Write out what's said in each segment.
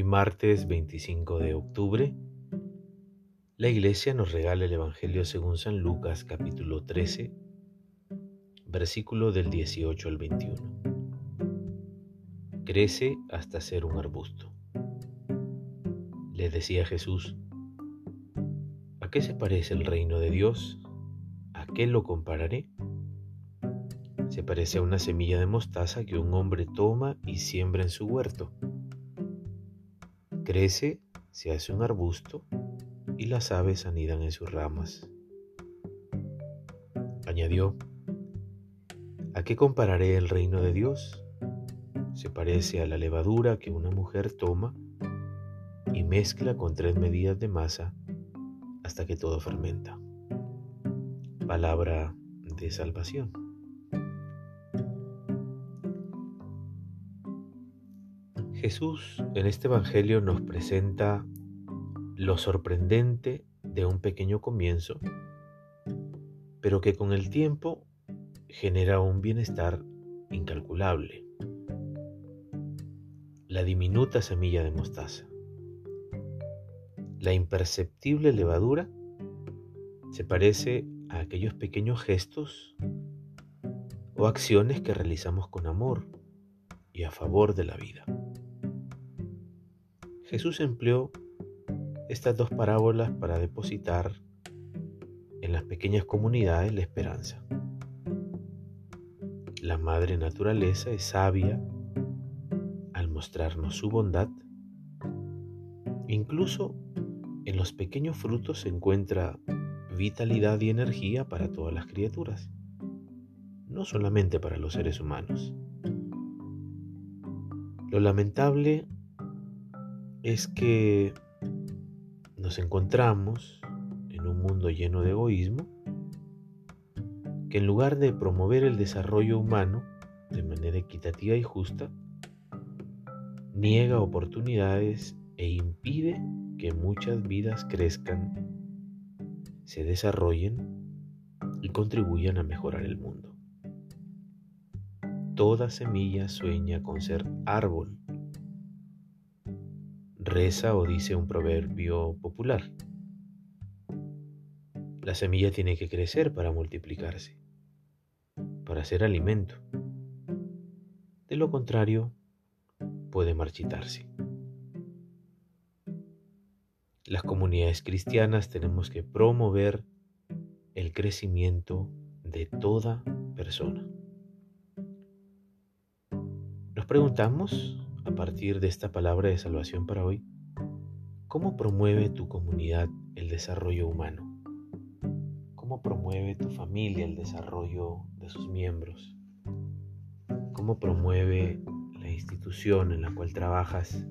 Hoy martes 25 de octubre, la iglesia nos regala el Evangelio según San Lucas capítulo 13, versículo del 18 al 21. Crece hasta ser un arbusto. Les decía Jesús, ¿a qué se parece el reino de Dios? ¿A qué lo compararé? Se parece a una semilla de mostaza que un hombre toma y siembra en su huerto. Crece, se hace un arbusto y las aves anidan en sus ramas. Añadió, ¿a qué compararé el reino de Dios? Se parece a la levadura que una mujer toma y mezcla con tres medidas de masa hasta que todo fermenta. Palabra de salvación. Jesús en este Evangelio nos presenta lo sorprendente de un pequeño comienzo, pero que con el tiempo genera un bienestar incalculable. La diminuta semilla de mostaza. La imperceptible levadura se parece a aquellos pequeños gestos o acciones que realizamos con amor y a favor de la vida. Jesús empleó estas dos parábolas para depositar en las pequeñas comunidades la esperanza. La madre naturaleza es sabia al mostrarnos su bondad. Incluso en los pequeños frutos se encuentra vitalidad y energía para todas las criaturas, no solamente para los seres humanos. Lo lamentable es que nos encontramos en un mundo lleno de egoísmo que en lugar de promover el desarrollo humano de manera equitativa y justa, niega oportunidades e impide que muchas vidas crezcan, se desarrollen y contribuyan a mejorar el mundo. Toda semilla sueña con ser árbol reza o dice un proverbio popular. La semilla tiene que crecer para multiplicarse, para ser alimento. De lo contrario, puede marchitarse. Las comunidades cristianas tenemos que promover el crecimiento de toda persona. Nos preguntamos a partir de esta palabra de salvación para hoy, ¿cómo promueve tu comunidad el desarrollo humano? ¿Cómo promueve tu familia el desarrollo de sus miembros? ¿Cómo promueve la institución en la cual trabajas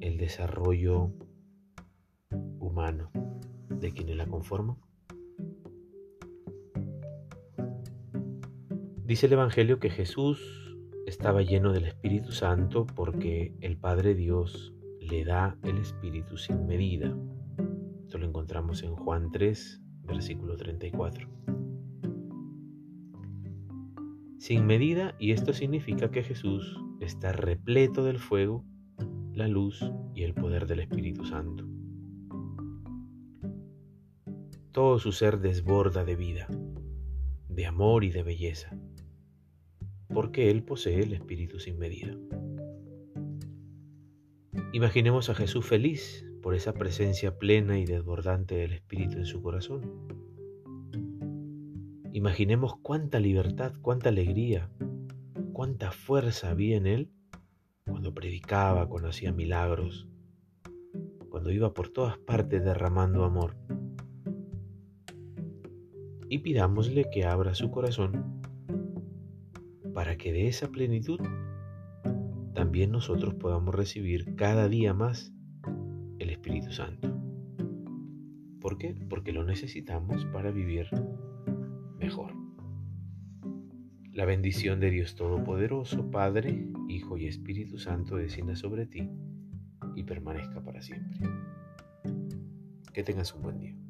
el desarrollo humano de quienes la conforman? Dice el Evangelio que Jesús estaba lleno del Espíritu Santo porque el Padre Dios le da el Espíritu sin medida. Esto lo encontramos en Juan 3, versículo 34. Sin medida, y esto significa que Jesús está repleto del fuego, la luz y el poder del Espíritu Santo. Todo su ser desborda de vida, de amor y de belleza porque Él posee el Espíritu sin medida. Imaginemos a Jesús feliz por esa presencia plena y desbordante del Espíritu en su corazón. Imaginemos cuánta libertad, cuánta alegría, cuánta fuerza había en Él cuando predicaba, cuando hacía milagros, cuando iba por todas partes derramando amor. Y pidámosle que abra su corazón para que de esa plenitud también nosotros podamos recibir cada día más el Espíritu Santo. ¿Por qué? Porque lo necesitamos para vivir mejor. La bendición de Dios Todopoderoso, Padre, Hijo y Espíritu Santo descienda sobre ti y permanezca para siempre. Que tengas un buen día.